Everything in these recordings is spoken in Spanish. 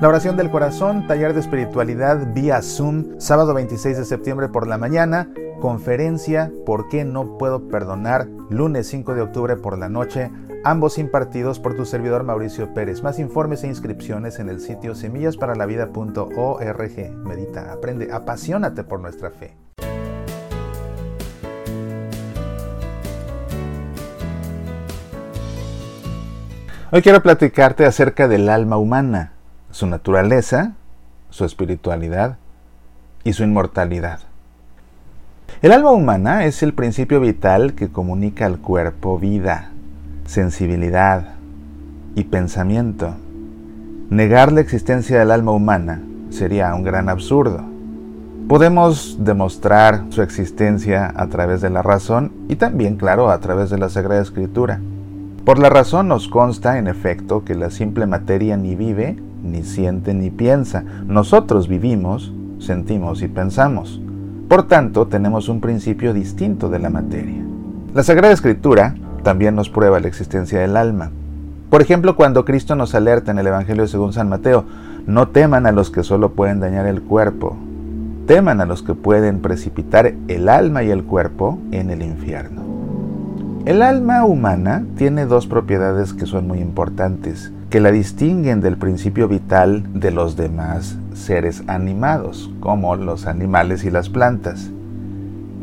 La oración del corazón, taller de espiritualidad vía Zoom, sábado 26 de septiembre por la mañana, conferencia ¿Por qué no puedo perdonar? lunes 5 de octubre por la noche, ambos impartidos por tu servidor Mauricio Pérez. Más informes e inscripciones en el sitio semillasparalavida.org. Medita, aprende, apasionate por nuestra fe. Hoy quiero platicarte acerca del alma humana su naturaleza, su espiritualidad y su inmortalidad. El alma humana es el principio vital que comunica al cuerpo vida, sensibilidad y pensamiento. Negar la existencia del alma humana sería un gran absurdo. Podemos demostrar su existencia a través de la razón y también, claro, a través de la Sagrada Escritura. Por la razón nos consta, en efecto, que la simple materia ni vive ni siente ni piensa. Nosotros vivimos, sentimos y pensamos. Por tanto, tenemos un principio distinto de la materia. La Sagrada Escritura también nos prueba la existencia del alma. Por ejemplo, cuando Cristo nos alerta en el Evangelio según San Mateo, no teman a los que solo pueden dañar el cuerpo, teman a los que pueden precipitar el alma y el cuerpo en el infierno. El alma humana tiene dos propiedades que son muy importantes que la distinguen del principio vital de los demás seres animados, como los animales y las plantas.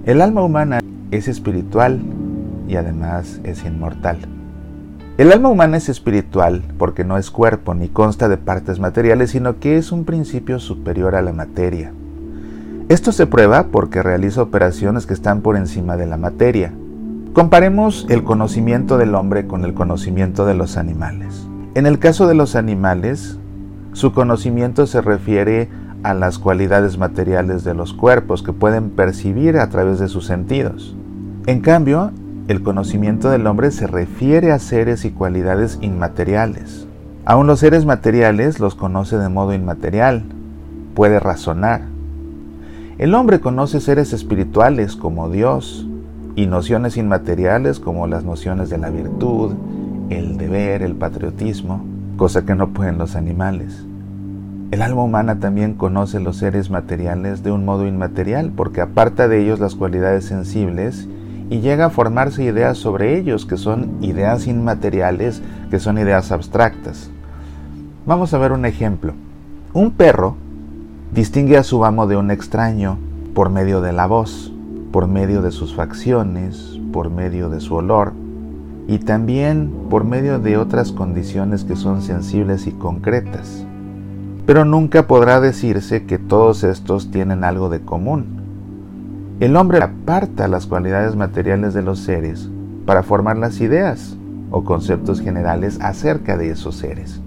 El alma humana es espiritual y además es inmortal. El alma humana es espiritual porque no es cuerpo ni consta de partes materiales, sino que es un principio superior a la materia. Esto se prueba porque realiza operaciones que están por encima de la materia. Comparemos el conocimiento del hombre con el conocimiento de los animales. En el caso de los animales, su conocimiento se refiere a las cualidades materiales de los cuerpos que pueden percibir a través de sus sentidos. En cambio, el conocimiento del hombre se refiere a seres y cualidades inmateriales. Aún los seres materiales los conoce de modo inmaterial, puede razonar. El hombre conoce seres espirituales como Dios y nociones inmateriales como las nociones de la virtud, el deber, el patriotismo, cosa que no pueden los animales. El alma humana también conoce los seres materiales de un modo inmaterial porque aparta de ellos las cualidades sensibles y llega a formarse ideas sobre ellos que son ideas inmateriales, que son ideas abstractas. Vamos a ver un ejemplo. Un perro distingue a su amo de un extraño por medio de la voz, por medio de sus facciones, por medio de su olor, y también por medio de otras condiciones que son sensibles y concretas. Pero nunca podrá decirse que todos estos tienen algo de común. El hombre aparta las cualidades materiales de los seres para formar las ideas o conceptos generales acerca de esos seres.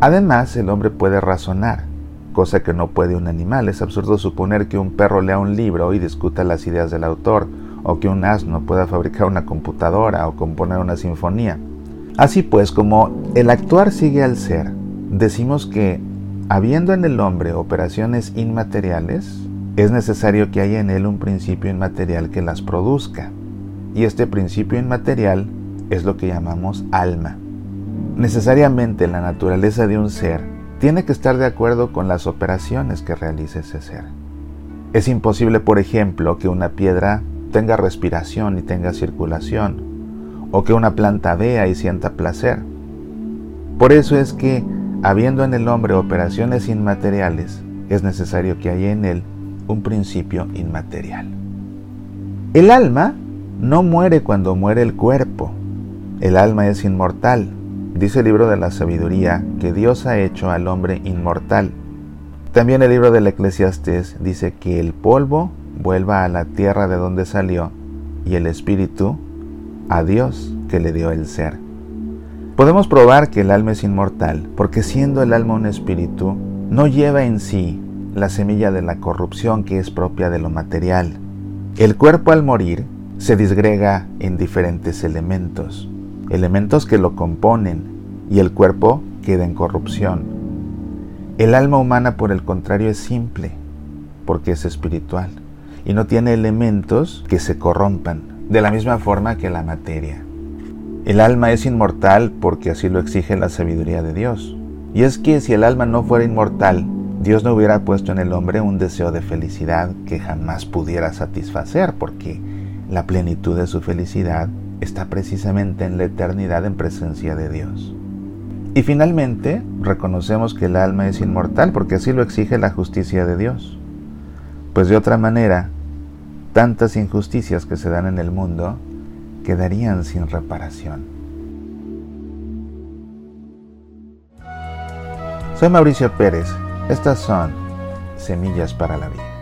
Además, el hombre puede razonar, cosa que no puede un animal. Es absurdo suponer que un perro lea un libro y discuta las ideas del autor, o que un asno pueda fabricar una computadora o componer una sinfonía. Así pues, como el actuar sigue al ser, decimos que, habiendo en el hombre operaciones inmateriales, es necesario que haya en él un principio inmaterial que las produzca. Y este principio inmaterial es lo que llamamos alma. Necesariamente la naturaleza de un ser tiene que estar de acuerdo con las operaciones que realiza ese ser. Es imposible, por ejemplo, que una piedra tenga respiración y tenga circulación, o que una planta vea y sienta placer. Por eso es que, habiendo en el hombre operaciones inmateriales, es necesario que haya en él un principio inmaterial. El alma no muere cuando muere el cuerpo. El alma es inmortal. Dice el libro de la sabiduría que Dios ha hecho al hombre inmortal. También el libro del eclesiastés dice que el polvo vuelva a la tierra de donde salió y el espíritu a Dios que le dio el ser. Podemos probar que el alma es inmortal porque siendo el alma un espíritu, no lleva en sí la semilla de la corrupción que es propia de lo material. El cuerpo al morir se disgrega en diferentes elementos, elementos que lo componen, y el cuerpo queda en corrupción. El alma humana, por el contrario, es simple, porque es espiritual y no tiene elementos que se corrompan, de la misma forma que la materia. El alma es inmortal porque así lo exige la sabiduría de Dios. Y es que si el alma no fuera inmortal, Dios no hubiera puesto en el hombre un deseo de felicidad que jamás pudiera satisfacer, porque la plenitud de su felicidad está precisamente en la eternidad en presencia de Dios. Y finalmente, reconocemos que el alma es inmortal porque así lo exige la justicia de Dios. Pues de otra manera, tantas injusticias que se dan en el mundo quedarían sin reparación. Soy Mauricio Pérez. Estas son Semillas para la Vida.